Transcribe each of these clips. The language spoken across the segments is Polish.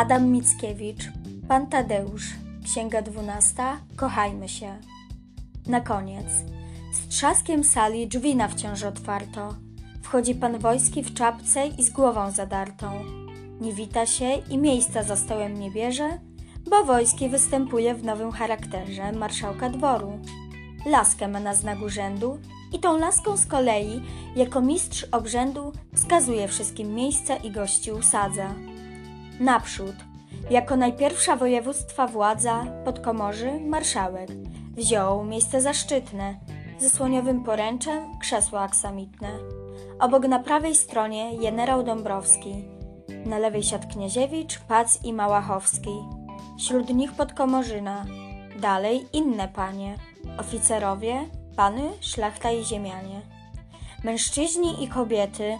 Adam Mickiewicz, Pan Tadeusz, Księga dwunasta, Kochajmy się. Na koniec. Z trzaskiem sali drzwi na wciąż otwarto. Wchodzi pan wojski w czapce i z głową zadartą. Nie wita się i miejsca za stołem nie bierze, bo wojski występuje w nowym charakterze marszałka dworu. Laskę ma na znak urzędu i tą laską z kolei, jako mistrz obrzędu, wskazuje wszystkim miejsca i gości usadza. Naprzód, jako najpierwsza województwa władza podkomorzy marszałek, wziął miejsce zaszczytne, ze słoniowym poręczem krzesło aksamitne. Obok na prawej stronie generał Dąbrowski, na lewej siad Kniaziewicz, Pac i Małachowski. Wśród nich podkomorzyna, dalej inne panie, oficerowie, pany, szlachta i ziemianie. Mężczyźni i kobiety.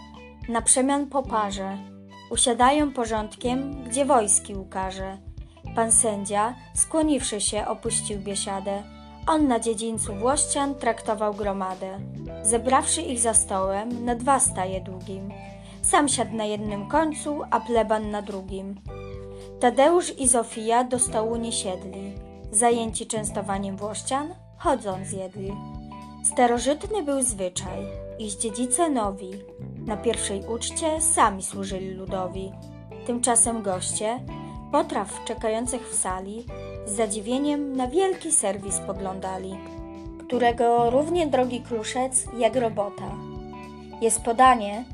Na przemian po parze usiadają porządkiem, gdzie wojski ukaże. Pan sędzia, skłoniwszy się, opuścił biesiadę. On na dziedzińcu Włościan traktował gromadę. Zebrawszy ich za stołem, na dwa staje długim. Sam siadł na jednym końcu, a pleban na drugim. Tadeusz i Zofia do stołu nie siedli. Zajęci częstowaniem Włościan, chodząc jedli. Starożytny był zwyczaj, iż dziedzice nowi na pierwszej uczcie sami służyli ludowi. Tymczasem goście, potraw czekających w sali, z zadziwieniem na wielki serwis poglądali, którego równie drogi kruszec jak robota. Jest podanie,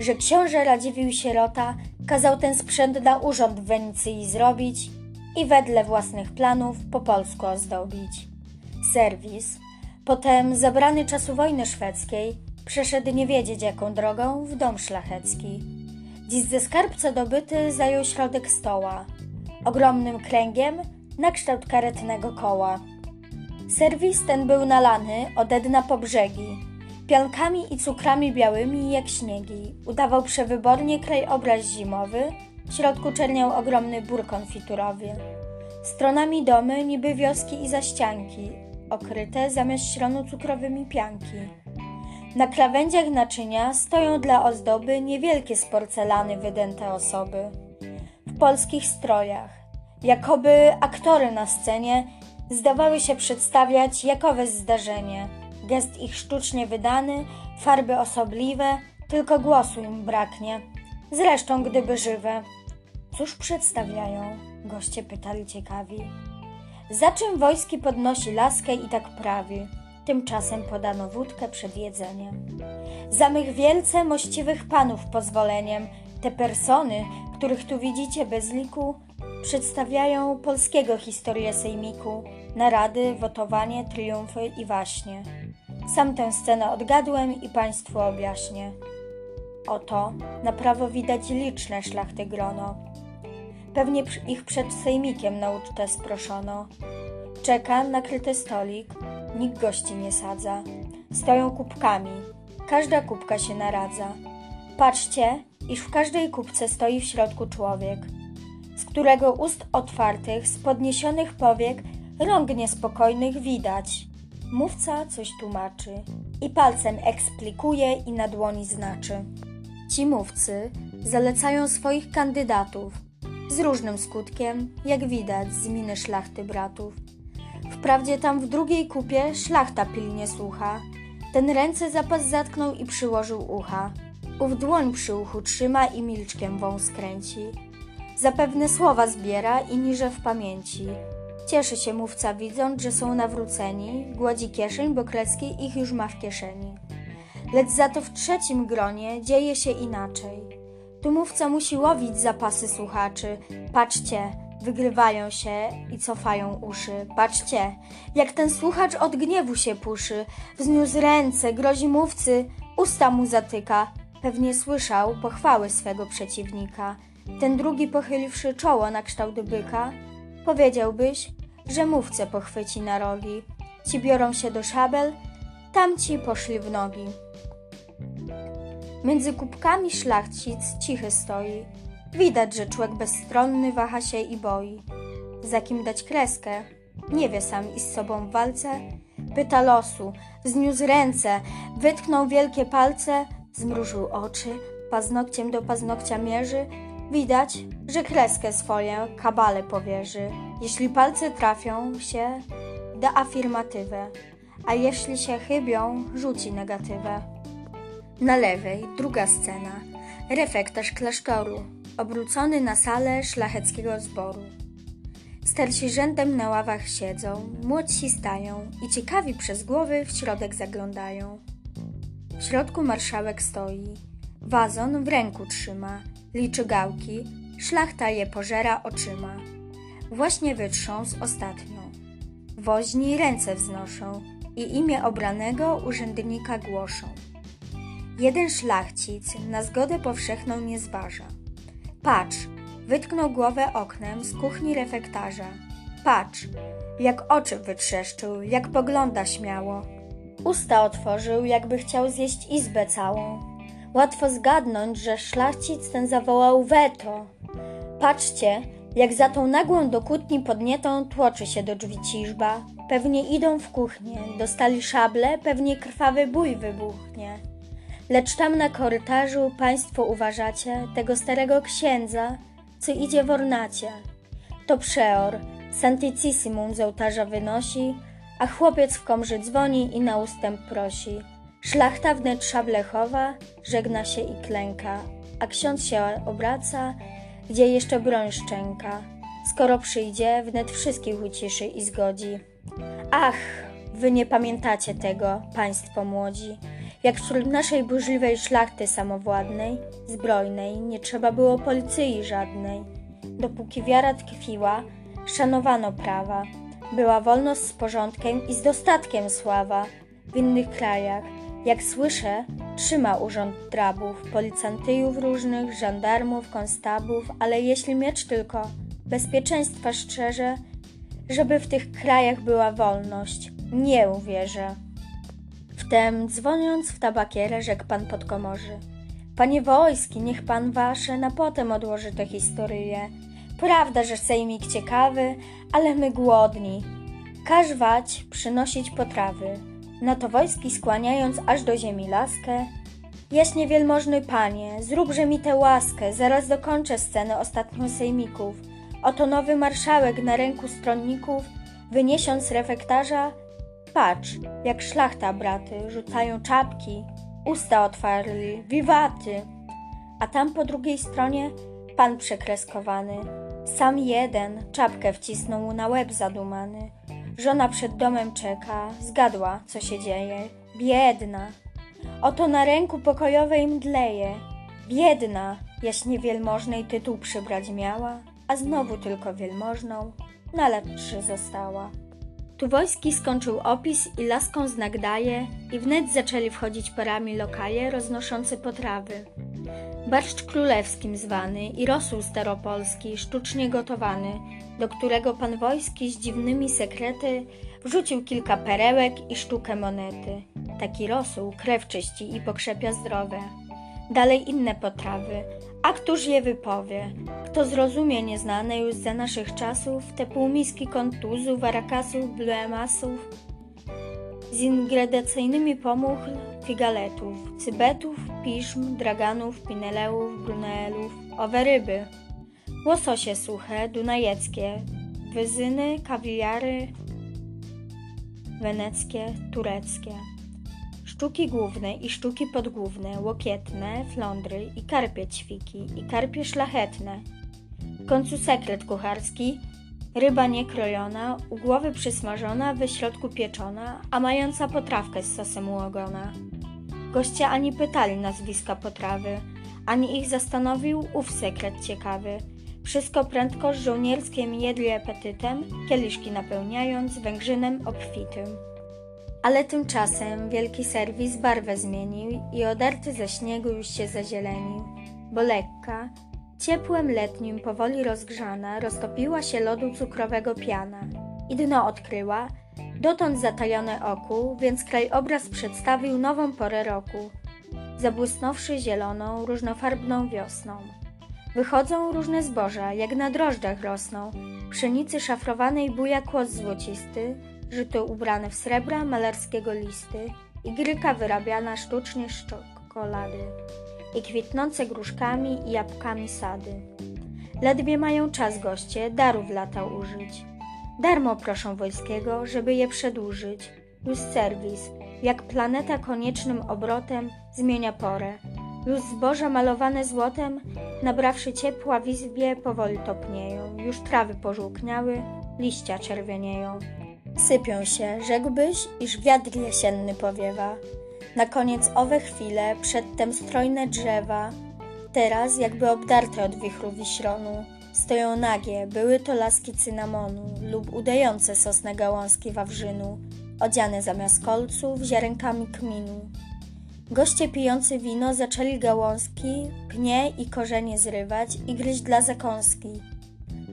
że książę Radziwił sierota kazał ten sprzęt na urząd w Wenecji zrobić i wedle własnych planów po polsku ozdobić. Serwis, potem zabrany czasu wojny szwedzkiej, przeszedł nie wiedzieć jaką drogą w dom szlachecki. Dziś ze skarbca dobyty zajął środek stoła, ogromnym kręgiem na kształt karetnego koła. Serwis ten był nalany ode dna po brzegi, piankami i cukrami białymi jak śniegi. Udawał przewybornie krajobraz zimowy, w środku czerniał ogromny bór konfiturowy. Stronami domy niby wioski i zaścianki, okryte zamiast śronu cukrowymi pianki. Na krawędziach naczynia stoją dla ozdoby niewielkie z porcelany wydęte osoby. W polskich strojach, jakoby aktory na scenie, zdawały się przedstawiać jakowe zdarzenie. Gest ich sztucznie wydany, farby osobliwe, tylko głosu im braknie. Zresztą, gdyby żywe. Cóż przedstawiają? Goście pytali ciekawi. Za czym wojski podnosi laskę i tak prawi? Tymczasem podano wódkę przed jedzeniem. Za mych wielce mościwych panów pozwoleniem, te persony, których tu widzicie bez liku, przedstawiają polskiego historię sejmiku, narady, wotowanie, triumfy i waśnie. Sam tę scenę odgadłem i Państwu objaśnię. Oto na prawo widać liczne szlachty grono. Pewnie ich przed sejmikiem na ucztę sproszono. Czeka nakryty stolik, nikt gości nie sadza. Stoją kubkami, każda kubka się naradza. Patrzcie, iż w każdej kubce stoi w środku człowiek, z którego ust otwartych, z podniesionych powiek, rąk niespokojnych widać. Mówca coś tłumaczy i palcem eksplikuje i na dłoni znaczy. Ci mówcy zalecają swoich kandydatów z różnym skutkiem, jak widać z miny szlachty bratów. Wprawdzie tam w drugiej kupie szlachta pilnie słucha. Ten ręce zapas zatknął i przyłożył ucha. Ów dłoń przy uchu trzyma i milczkiem wąs kręci. Zapewne słowa zbiera i niże w pamięci. Cieszy się mówca widząc, że są nawróceni, gładzi kieszeń, bo krecki ich już ma w kieszeni. Lecz za to w trzecim gronie dzieje się inaczej. Tu mówca musi łowić zapasy słuchaczy. Patrzcie, wygrywają się i cofają uszy. Patrzcie, jak ten słuchacz od gniewu się puszy. Wzniósł ręce, grozi mówcy, usta mu zatyka. Pewnie słyszał pochwały swego przeciwnika. Ten drugi pochyliwszy czoło na kształt byka, powiedziałbyś, że mówcę pochwyci na rogi. Ci biorą się do szabel, tamci poszli w nogi. Między kubkami szlachcic cichy stoi. Widać, że człowiek bezstronny waha się i boi. Za kim dać kreskę? Nie wie sam i z sobą w walce. Pyta losu, wzniósł ręce, wytknął wielkie palce, zmrużył oczy, paznokciem do paznokcia mierzy, Widać, że kreskę swoją kabale powierzy. Jeśli palce trafią się, da afirmatywę, a jeśli się chybią, rzuci negatywę. Na lewej druga scena. Refektarz klasztoru, obrócony na salę szlacheckiego zboru. Starsi rzędem na ławach siedzą, młodsi stają i ciekawi przez głowy w środek zaglądają. W środku marszałek stoi, wazon w ręku trzyma, liczy gałki, szlachta je pożera oczyma. Właśnie wytrząs ostatnią. Woźni ręce wznoszą i imię obranego urzędnika głoszą. Jeden szlachcic na zgodę powszechną nie zważa. Patrz, wytknął głowę oknem z kuchni refektarza. Patrz, jak oczy wytrzeszczył, jak pogląda śmiało. Usta otworzył, jakby chciał zjeść izbę całą. Łatwo zgadnąć, że szlachcic ten zawołał weto. Patrzcie, jak za tą nagłą do kłótni podnietą tłoczy się do drzwi ciżba. Pewnie idą w kuchnię, dostali szable, pewnie krwawy bój wybuchnie. Lecz tam na korytarzu państwo uważacie tego starego księdza, co idzie w ornacie. To przeor, Santicissimum z ołtarza wynosi, a chłopiec w komrzy dzwoni i na ustęp prosi. Szlachta wnet szable chowa, żegna się i klęka, a ksiądz się obraca, gdzie jeszcze broń szczęka. Skoro przyjdzie, wnet wszystkich uciszy i zgodzi. Ach, wy nie pamiętacie tego, państwo młodzi. Jak wśród naszej burzliwej szlachty samowładnej, zbrojnej, nie trzeba było policji żadnej. Dopóki wiara tkwiła, szanowano prawa. Była wolność z porządkiem i z dostatkiem sława. W innych krajach, jak słyszę, trzyma urząd drabów, policjantyjów różnych, żandarmów, konstabów, ale jeśli miecz tylko bezpieczeństwa szczerze, żeby w tych krajach była wolność, nie uwierzę. Wtem, dzwoniąc w tabakierę, rzekł pan podkomorzy. Panie wojski, niech pan wasze na potem odłoży tę historyję. Prawda, że sejmik ciekawy, ale my głodni. Każ wać, przynosić potrawy. Na to wojski skłaniając aż do ziemi laskę. Jaśnie wielmożny panie, zróbże mi tę łaskę, zaraz dokończę scenę ostatnią sejmików. Oto nowy marszałek na ręku stronników, wyniesiąc refektarza, Patrz, jak szlachta braty rzucają czapki, usta otwarli, wiwaty. A tam po drugiej stronie pan przekreskowany, sam jeden czapkę wcisnął mu na łeb zadumany. Żona przed domem czeka, zgadła, co się dzieje. Biedna. Oto na ręku pokojowej mdleje. Biedna, jaśnie wielmożnej tytuł przybrać miała, a znowu tylko wielmożną na trzy została. Tu wojski skończył opis i laską znak daje i wnet zaczęli wchodzić parami lokaje roznoszące potrawy. Barszcz królewskim zwany i rosół staropolski, sztucznie gotowany, do którego pan wojski z dziwnymi sekrety wrzucił kilka perełek i sztukę monety. Taki rosół krew czyści i pokrzepia zdrowe. Dalej inne potrawy, a któż je wypowie? Kto zrozumie nieznane już za naszych czasów te półmiski kontuzów, arakasów, bluemasów z ingredacyjnymi pomuchl, figaletów, cybetów, piszm, draganów, pineleów, brunelów, owe ryby, łososie suche, dunajeckie, wyzyny, kawiary, weneckie, tureckie sztuki główne i sztuki podgłówne, łokietne, flądry i karpie ćwiki i karpie szlachetne. W końcu sekret kucharski, ryba niekrojona, u głowy przysmażona, we środku pieczona, a mająca potrawkę z sosem u ogona. Goście ani pytali nazwiska potrawy, ani ich zastanowił ów sekret ciekawy. Wszystko prędko z żołnierskim jedli apetytem, kieliszki napełniając węgrzynem obfitym. Ale tymczasem wielki serwis barwę zmienił i odarty ze śniegu już się zazielenił, bo lekka, ciepłem letnim powoli rozgrzana roztopiła się lodu cukrowego piana i dno odkryła, dotąd zatajone oku, więc krajobraz przedstawił nową porę roku, zabłysnąwszy zieloną, różnofarbną wiosną. Wychodzą różne zboża, jak na drożdżach rosną, pszenicy szafrowanej buja kłos złocisty, żyto ubrane w srebra malarskiego listy i gryka wyrabiana sztucznie z czekolady. i kwitnące gruszkami i jabłkami sady. Ledwie mają czas goście darów lata użyć. Darmo proszą wojskiego, żeby je przedłużyć. Już serwis, jak planeta koniecznym obrotem, zmienia porę. Już zboża malowane złotem, nabrawszy ciepła w izbie, powoli topnieją. Już trawy pożółkniały, liścia czerwienieją. Sypią się, rzekłbyś, iż wiatr jesienny powiewa. Na koniec owe chwile, przedtem strojne drzewa, teraz jakby obdarte od wichru wiśronu, stoją nagie, były to laski cynamonu lub udające sosne gałązki wawrzynu, odziane zamiast kolców ziarenkami kminu. Goście pijący wino zaczęli gałązki, pnie i korzenie zrywać i gryźć dla zakąski.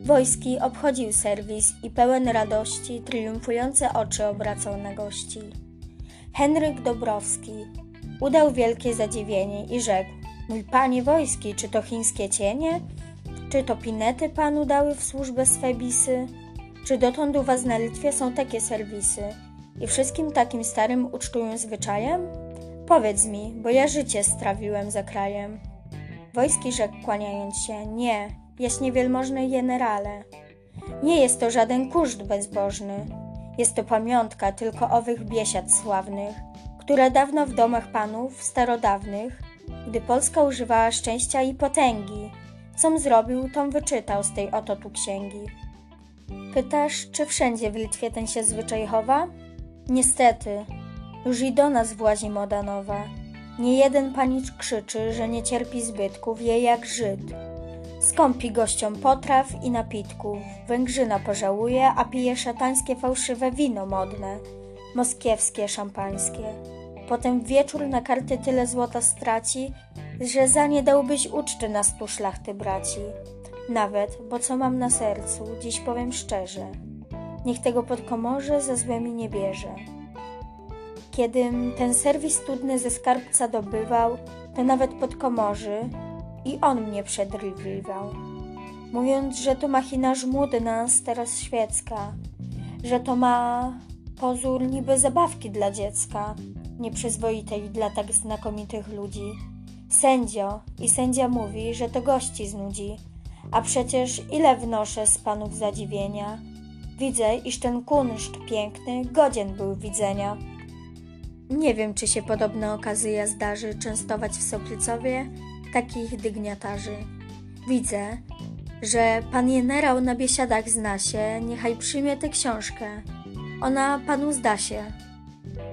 Wojski obchodził serwis i pełen radości triumfujące oczy obracał na gości. Henryk Dobrowski udał wielkie zadziwienie i rzekł: Mój panie wojski, czy to chińskie cienie? Czy to pinety panu dały w służbę swe bisy? Czy dotąd u was na Litwie są takie serwisy i wszystkim takim starym ucztują zwyczajem? Powiedz mi, bo ja życie strawiłem za krajem. Wojski rzekł kłaniając się: Nie, jaśnie wielmożny generale. Nie jest to żaden kuszt bezbożny. Jest to pamiątka tylko owych biesiad sławnych, które dawno w domach panów starodawnych, gdy Polska używała szczęścia i potęgi, com zrobił, tom wyczytał z tej oto tu księgi. Pytasz, czy wszędzie w Litwie ten się zwyczaj chowa? Niestety, już i do nas włazi moda nowa. Nie jeden panicz krzyczy, że nie cierpi zbytków, je jak Żyd. Skąpi gościom potraw i napitków, Węgrzyna pożałuje, a pije szatańskie fałszywe wino modne, moskiewskie, szampańskie. Potem wieczór na karty tyle złota straci, że za nie dałbyś uczty na stu szlachty braci. Nawet, bo co mam na sercu, dziś powiem szczerze, niech tego podkomorze za złymi nie bierze. Kiedym ten serwis studny ze skarbca dobywał, to nawet podkomorzy i on mnie przedrwiwał, mówiąc, że to machina żmudy na nas teraz świecka, że to ma pozór niby zabawki dla dziecka, nieprzyzwoitej dla tak znakomitych ludzi. Sędzio i sędzia mówi, że to gości znudzi, a przecież ile wnoszę z panów zadziwienia. Widzę, iż ten kunszt piękny godzien był widzenia. Nie wiem, czy się podobna okazja zdarzy częstować w Soplicowie takich dygniatarzy. Widzę, że pan generał na biesiadach zna się, niechaj przyjmie tę książkę. Ona panu zda się.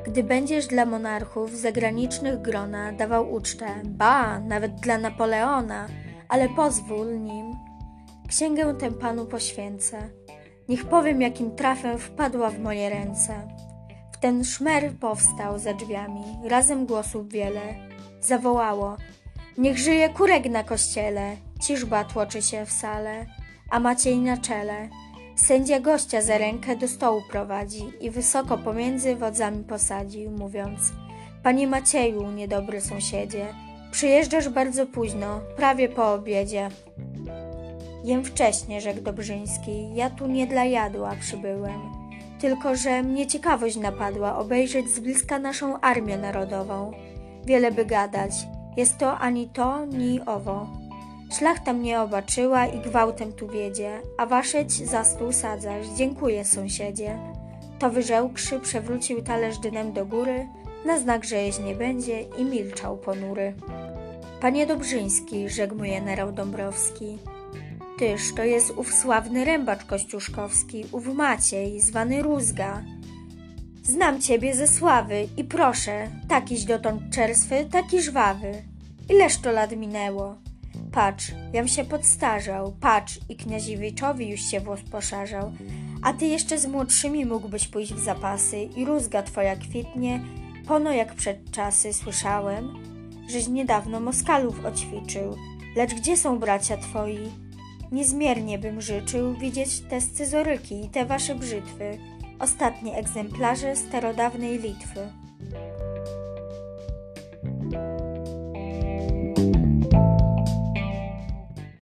Gdy będziesz dla monarchów zagranicznych grona dawał ucztę, ba, nawet dla Napoleona, ale pozwól nim, księgę tę panu poświęcę. Niech powiem, jakim trafem wpadła w moje ręce. W ten szmer powstał za drzwiami, razem głosów wiele. Zawołało, niech żyje kurek na kościele, ciżba tłoczy się w sale, a Maciej na czele. Sędzia gościa za rękę do stołu prowadzi i wysoko pomiędzy wodzami posadzi, mówiąc Panie Macieju, niedobry sąsiedzie, przyjeżdżasz bardzo późno, prawie po obiedzie. Jem wcześnie, rzekł Dobrzyński, ja tu nie dla jadła przybyłem, tylko że mnie ciekawość napadła obejrzeć z bliska naszą armię narodową. Wiele by gadać, jest to ani to, ni owo. Szlachta mnie obaczyła i gwałtem tu wiedzie, a waszeć za stół sadzasz. Dziękuję, sąsiedzie. To wyżełkszy, przewrócił talerz dynem do góry, na znak, że jeść nie będzie i milczał ponury. Panie Dobrzyński, rzekł mu generał Dąbrowski, tyż to jest ów sławny rębacz kościuszkowski, ów Maciej, zwany Rózga. Znam ciebie ze sławy i proszę, takiś dotąd czerstwy, taki żwawy. Ileż to lat minęło? Patrz, jam się podstarzał, patrz i kniaziewiczowi już się włos poszarzał, a ty jeszcze z młodszymi mógłbyś pójść w zapasy i rózga twoja kwitnie, pono jak przed czasy słyszałem, żeś niedawno Moskalów oćwiczył, lecz gdzie są bracia twoi? Niezmiernie bym życzył widzieć te scyzoryki i te wasze brzytwy, ostatnie egzemplarze starodawnej Litwy.